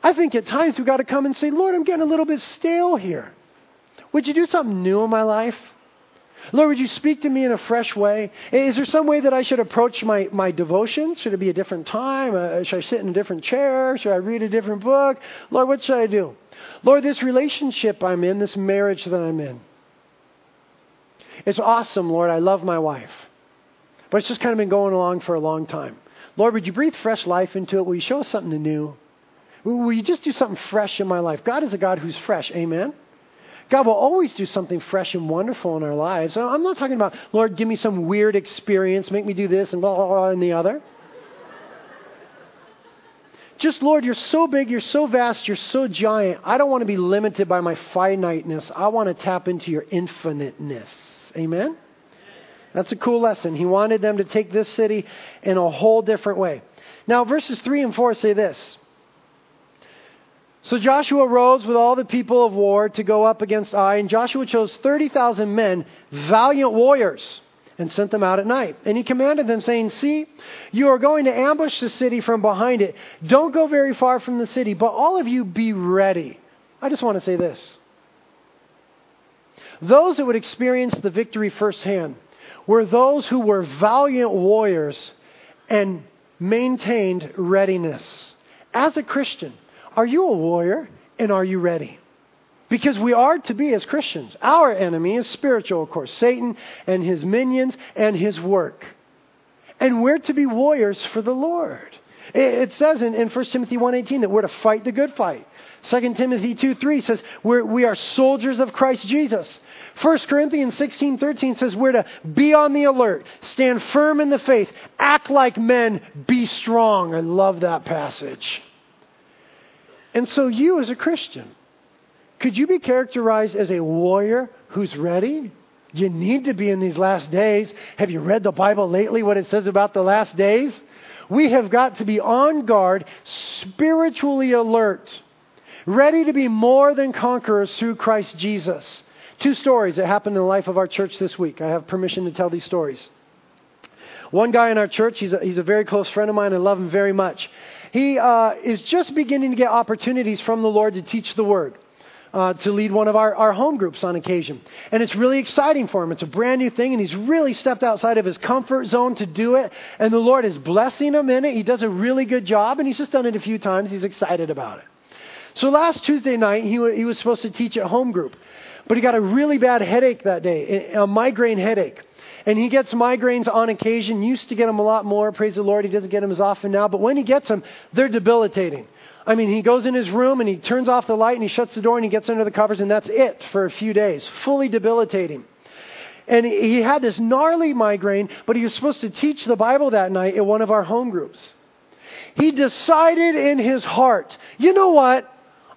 Speaker 1: I think at times we've got to come and say, Lord, I'm getting a little bit stale here. Would you do something new in my life? Lord, would you speak to me in a fresh way? Is there some way that I should approach my, my devotions? Should it be a different time? Uh, should I sit in a different chair? Should I read a different book? Lord, what should I do? Lord, this relationship I'm in, this marriage that I'm in, it's awesome, Lord. I love my wife. But it's just kind of been going along for a long time. Lord, would you breathe fresh life into it? Will you show us something new? Will you just do something fresh in my life? God is a God who's fresh. Amen? God will always do something fresh and wonderful in our lives. I'm not talking about, Lord, give me some weird experience, make me do this and blah, blah, blah, and the other. Just, Lord, you're so big, you're so vast, you're so giant. I don't want to be limited by my finiteness. I want to tap into your infiniteness. Amen? That's a cool lesson. He wanted them to take this city in a whole different way. Now, verses 3 and 4 say this. So Joshua rose with all the people of war to go up against Ai, and Joshua chose 30,000 men, valiant warriors, and sent them out at night. And he commanded them, saying, See, you are going to ambush the city from behind it. Don't go very far from the city, but all of you be ready. I just want to say this. those that would experience the victory firsthand were those who were valiant warriors and maintained readiness. As a Christian, are you a warrior and are you ready? Because we are to be as Christians. Our enemy is spiritual, of course, Satan and his minions and his work. And we're to be warriors for the Lord. It says in, in 1 Timothy 1.18 that we're to fight the good fight. 2 Timothy 2 3 says we're, we are soldiers of Christ Jesus. 1 Corinthians 16 13 says we're to be on the alert, stand firm in the faith, act like men, be strong. I love that passage. And so, you as a Christian, could you be characterized as a warrior who's ready? You need to be in these last days. Have you read the Bible lately, what it says about the last days? We have got to be on guard, spiritually alert, ready to be more than conquerors through Christ Jesus. Two stories that happened in the life of our church this week. I have permission to tell these stories. One guy in our church, he's a, he's a very close friend of mine. I love him very much. He uh, is just beginning to get opportunities from the Lord to teach the Word uh, to lead one of our, our home groups on occasion. And it's really exciting for him. It's a brand new thing, and he's really stepped outside of his comfort zone to do it. And the Lord is blessing him in it. He does a really good job, and he's just done it a few times. He's excited about it. So last Tuesday night, he, he was supposed to teach at home group, but he got a really bad headache that day, a migraine headache. And he gets migraines on occasion, used to get them a lot more. Praise the Lord, he doesn't get them as often now. But when he gets them, they're debilitating. I mean, he goes in his room and he turns off the light and he shuts the door and he gets under the covers and that's it for a few days. Fully debilitating. And he had this gnarly migraine, but he was supposed to teach the Bible that night at one of our home groups. He decided in his heart, you know what?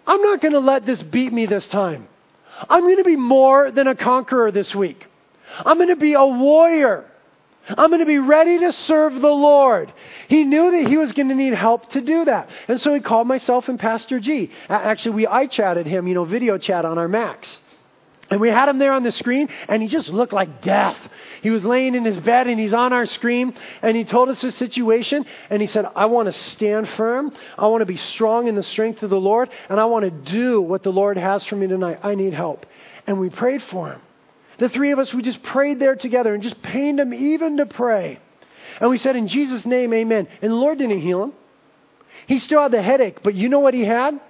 Speaker 1: I'm not going to let this beat me this time. I'm going to be more than a conqueror this week. I'm going to be a warrior. I'm going to be ready to serve the Lord. He knew that he was going to need help to do that. And so he called myself and Pastor G. Actually, we I chatted him, you know, video chat on our Macs. And we had him there on the screen, and he just looked like death. He was laying in his bed, and he's on our screen, and he told us his situation, and he said, I want to stand firm. I want to be strong in the strength of the Lord, and I want to do what the Lord has for me tonight. I need help. And we prayed for him. The three of us, we just prayed there together and just pained him even to pray. And we said, In Jesus' name, amen. And the Lord didn't heal him. He still had the headache, but you know what he had?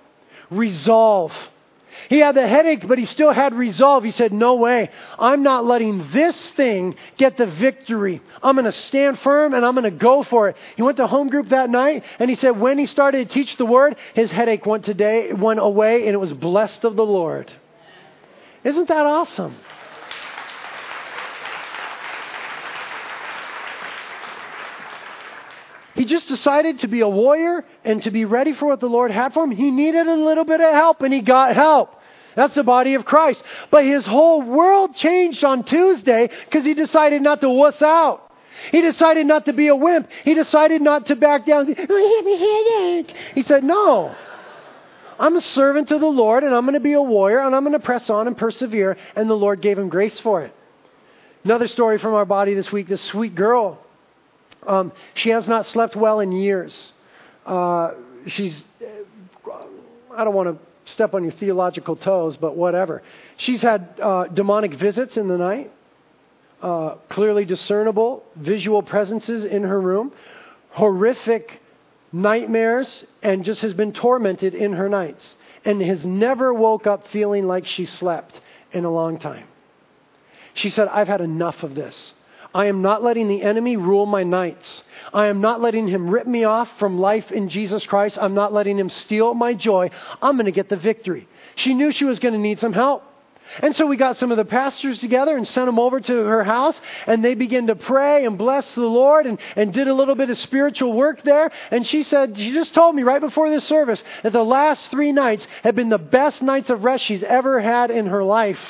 Speaker 1: Resolve. He had the headache, but he still had resolve. He said, No way. I'm not letting this thing get the victory. I'm going to stand firm and I'm going to go for it. He went to home group that night and he said, When he started to teach the word, his headache went, today, went away and it was blessed of the Lord. Isn't that awesome? He just decided to be a warrior and to be ready for what the Lord had for him. He needed a little bit of help and he got help. That's the body of Christ. But his whole world changed on Tuesday because he decided not to wuss out. He decided not to be a wimp. He decided not to back down. I have a headache. He said, No. I'm a servant to the Lord and I'm going to be a warrior and I'm going to press on and persevere. And the Lord gave him grace for it. Another story from our body this week this sweet girl um, she has not slept well in years. Uh, she's, I don't want to step on your theological toes, but whatever. She's had uh, demonic visits in the night, uh, clearly discernible visual presences in her room, horrific nightmares, and just has been tormented in her nights, and has never woke up feeling like she slept in a long time. She said, I've had enough of this. I am not letting the enemy rule my nights. I am not letting him rip me off from life in Jesus Christ. I'm not letting him steal my joy. I'm going to get the victory. She knew she was going to need some help. And so we got some of the pastors together and sent them over to her house, and they began to pray and bless the Lord and, and did a little bit of spiritual work there. And she said, she just told me right before this service that the last three nights had been the best nights of rest she's ever had in her life.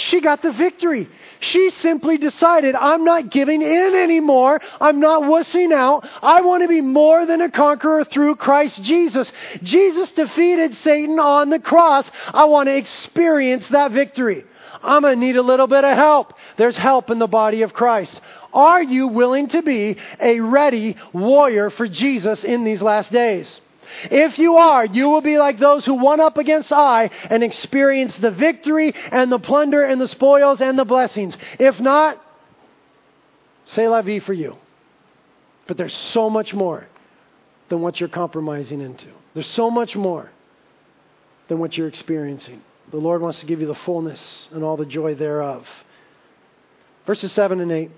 Speaker 1: She got the victory. She simply decided, I'm not giving in anymore. I'm not wussing out. I want to be more than a conqueror through Christ Jesus. Jesus defeated Satan on the cross. I want to experience that victory. I'm going to need a little bit of help. There's help in the body of Christ. Are you willing to be a ready warrior for Jesus in these last days? If you are, you will be like those who won up against Ai and experience the victory and the plunder and the spoils and the blessings. If not, say la vie for you. But there's so much more than what you're compromising into. There's so much more than what you're experiencing. The Lord wants to give you the fullness and all the joy thereof. Verses 7 and 8.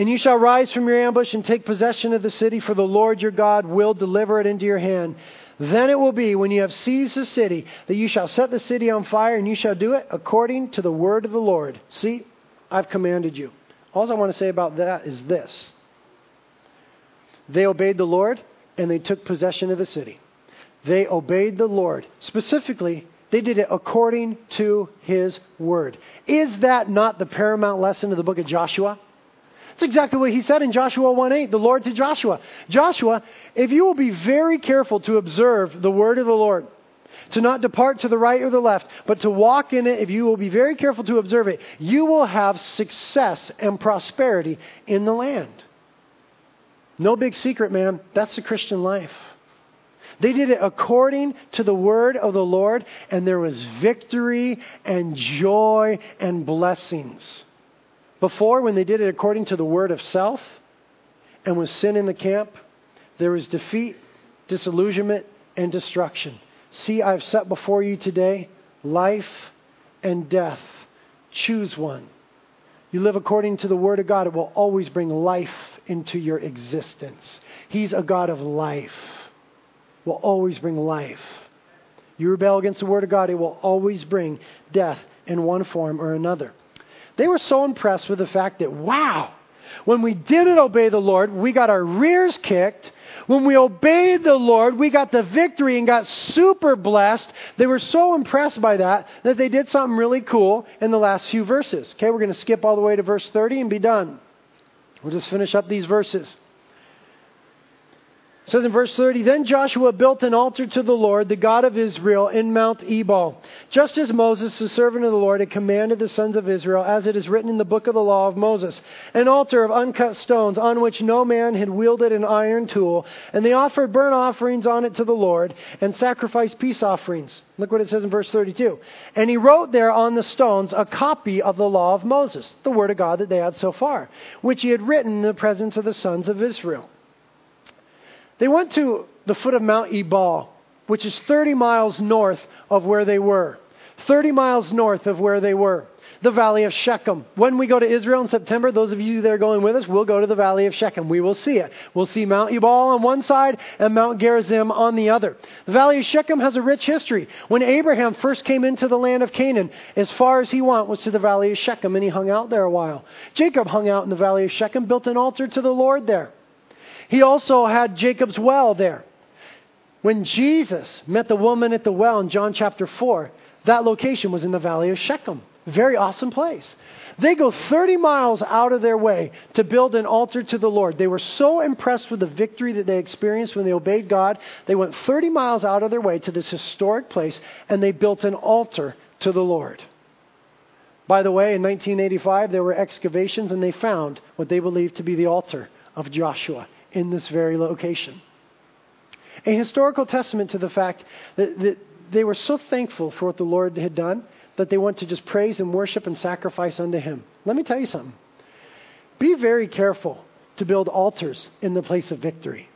Speaker 1: And you shall rise from your ambush and take possession of the city, for the Lord your God will deliver it into your hand. Then it will be, when you have seized the city, that you shall set the city on fire, and you shall do it according to the word of the Lord. See, I've commanded you. All I want to say about that is this they obeyed the Lord, and they took possession of the city. They obeyed the Lord. Specifically, they did it according to his word. Is that not the paramount lesson of the book of Joshua? That's exactly what he said in Joshua 1:8, the Lord to Joshua. Joshua, if you will be very careful to observe the word of the Lord, to not depart to the right or the left, but to walk in it, if you will be very careful to observe it, you will have success and prosperity in the land. No big secret, man. That's the Christian life. They did it according to the word of the Lord, and there was victory and joy and blessings. Before, when they did it according to the word of self and was sin in the camp, there was defeat, disillusionment, and destruction. See, I've set before you today life and death. Choose one. You live according to the Word of God, it will always bring life into your existence. He's a God of life will always bring life. You rebel against the Word of God, it will always bring death in one form or another. They were so impressed with the fact that, wow, when we didn't obey the Lord, we got our rears kicked. When we obeyed the Lord, we got the victory and got super blessed. They were so impressed by that that they did something really cool in the last few verses. Okay, we're going to skip all the way to verse 30 and be done. We'll just finish up these verses. It says in verse 30, Then Joshua built an altar to the Lord, the God of Israel, in Mount Ebal, just as Moses, the servant of the Lord, had commanded the sons of Israel, as it is written in the book of the law of Moses. An altar of uncut stones, on which no man had wielded an iron tool. And they offered burnt offerings on it to the Lord, and sacrificed peace offerings. Look what it says in verse 32. And he wrote there on the stones a copy of the law of Moses, the word of God that they had so far, which he had written in the presence of the sons of Israel. They went to the foot of Mount Ebal, which is 30 miles north of where they were. 30 miles north of where they were. The Valley of Shechem. When we go to Israel in September, those of you that are going with us, we'll go to the Valley of Shechem. We will see it. We'll see Mount Ebal on one side and Mount Gerizim on the other. The Valley of Shechem has a rich history. When Abraham first came into the land of Canaan, as far as he went was to the Valley of Shechem, and he hung out there a while. Jacob hung out in the Valley of Shechem, built an altar to the Lord there. He also had Jacob's well there. When Jesus met the woman at the well in John chapter 4, that location was in the valley of Shechem. Very awesome place. They go 30 miles out of their way to build an altar to the Lord. They were so impressed with the victory that they experienced when they obeyed God, they went 30 miles out of their way to this historic place and they built an altar to the Lord. By the way, in 1985, there were excavations and they found what they believed to be the altar of Joshua in this very location. A historical testament to the fact that, that they were so thankful for what the Lord had done that they went to just praise and worship and sacrifice unto Him. Let me tell you something. Be very careful to build altars in the place of victory.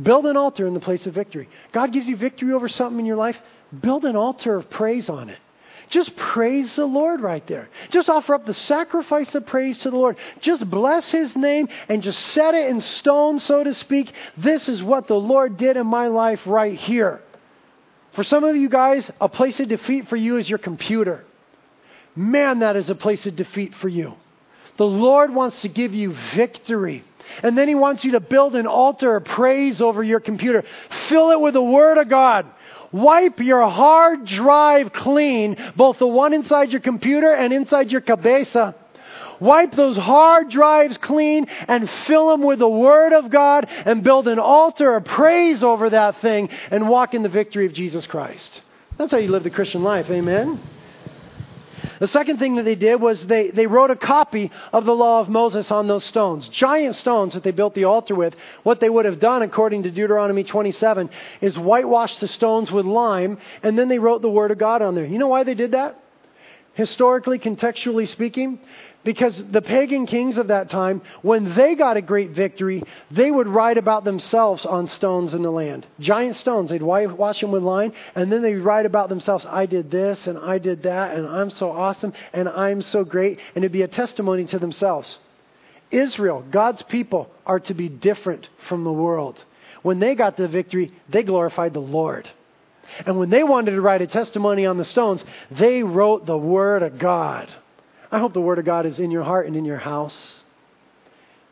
Speaker 1: Build an altar in the place of victory. God gives you victory over something in your life, build an altar of praise on it. Just praise the Lord right there. Just offer up the sacrifice of praise to the Lord. Just bless His name and just set it in stone, so to speak. This is what the Lord did in my life right here. For some of you guys, a place of defeat for you is your computer. Man, that is a place of defeat for you. The Lord wants to give you victory. And then He wants you to build an altar of praise over your computer. Fill it with the Word of God. Wipe your hard drive clean, both the one inside your computer and inside your cabeza. Wipe those hard drives clean and fill them with the Word of God and build an altar of praise over that thing and walk in the victory of Jesus Christ. That's how you live the Christian life. Amen. The second thing that they did was they, they wrote a copy of the law of Moses on those stones. Giant stones that they built the altar with. What they would have done, according to Deuteronomy 27, is whitewash the stones with lime, and then they wrote the Word of God on there. You know why they did that? Historically, contextually speaking, because the pagan kings of that time, when they got a great victory, they would write about themselves on stones in the land. Giant stones. They'd wash them with lime, and then they'd write about themselves. I did this, and I did that, and I'm so awesome, and I'm so great. And it'd be a testimony to themselves. Israel, God's people, are to be different from the world. When they got the victory, they glorified the Lord. And when they wanted to write a testimony on the stones, they wrote the Word of God. I hope the Word of God is in your heart and in your house.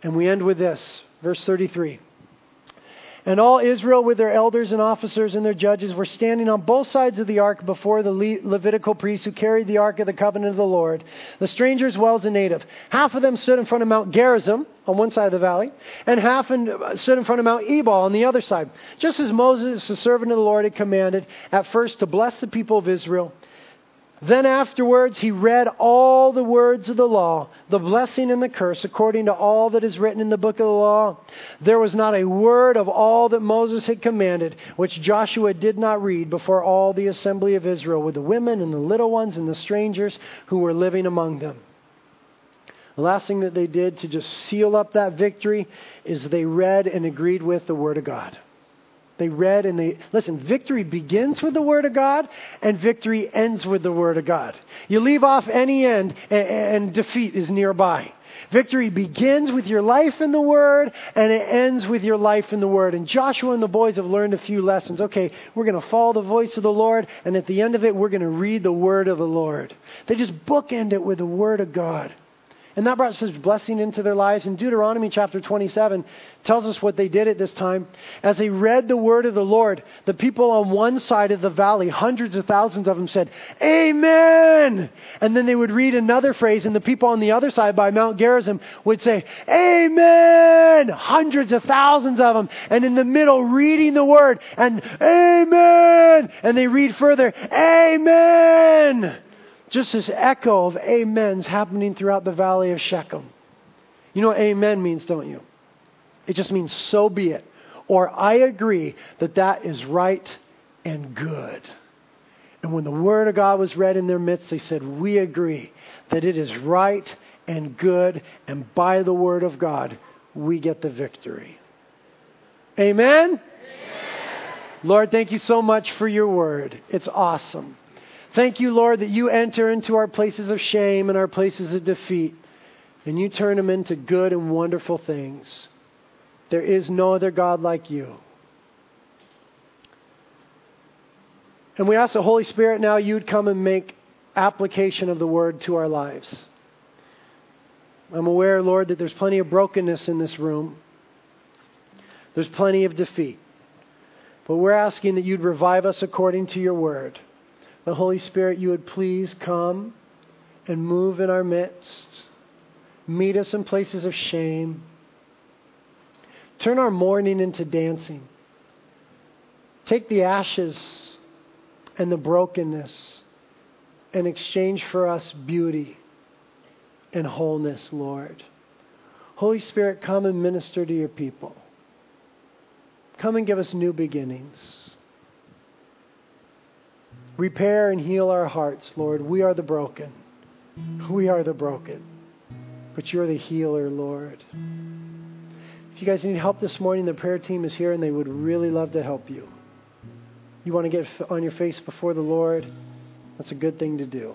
Speaker 1: And we end with this, verse 33. And all Israel, with their elders and officers and their judges, were standing on both sides of the ark before the Le- Levitical priests who carried the ark of the covenant of the Lord, the stranger as well as the native. Half of them stood in front of Mount Gerizim on one side of the valley, and half in, stood in front of Mount Ebal on the other side. Just as Moses, the servant of the Lord, had commanded at first to bless the people of Israel then afterwards he read all the words of the law, the blessing and the curse, according to all that is written in the book of the law. There was not a word of all that Moses had commanded, which Joshua did not read before all the assembly of Israel, with the women and the little ones and the strangers who were living among them. The last thing that they did to just seal up that victory is they read and agreed with the Word of God. They read and they listen. Victory begins with the Word of God, and victory ends with the Word of God. You leave off any end, and, and defeat is nearby. Victory begins with your life in the Word, and it ends with your life in the Word. And Joshua and the boys have learned a few lessons. Okay, we're going to follow the voice of the Lord, and at the end of it, we're going to read the Word of the Lord. They just bookend it with the Word of God. And that brought such blessing into their lives. And Deuteronomy chapter 27 tells us what they did at this time. As they read the word of the Lord, the people on one side of the valley, hundreds of thousands of them said, Amen! And then they would read another phrase, and the people on the other side by Mount Gerizim would say, Amen! Hundreds of thousands of them. And in the middle, reading the word, and Amen! And they read further, Amen! Just this echo of amens happening throughout the valley of Shechem. You know what amen means, don't you? It just means so be it. Or I agree that that is right and good. And when the word of God was read in their midst, they said, We agree that it is right and good, and by the word of God, we get the victory. Amen? Amen? Lord, thank you so much for your word. It's awesome. Thank you, Lord, that you enter into our places of shame and our places of defeat, and you turn them into good and wonderful things. There is no other God like you. And we ask the Holy Spirit now you'd come and make application of the word to our lives. I'm aware, Lord, that there's plenty of brokenness in this room. There's plenty of defeat. But we're asking that you'd revive us according to your word the Holy Spirit, you would please come and move in our midst. Meet us in places of shame. Turn our mourning into dancing. Take the ashes and the brokenness and exchange for us beauty and wholeness, Lord. Holy Spirit, come and minister to your people. Come and give us new beginnings. Repair and heal our hearts, Lord. We are the broken. We are the broken. But you're the healer, Lord. If you guys need help this morning, the prayer team is here and they would really love to help you. You want to get on your face before the Lord? That's a good thing to do.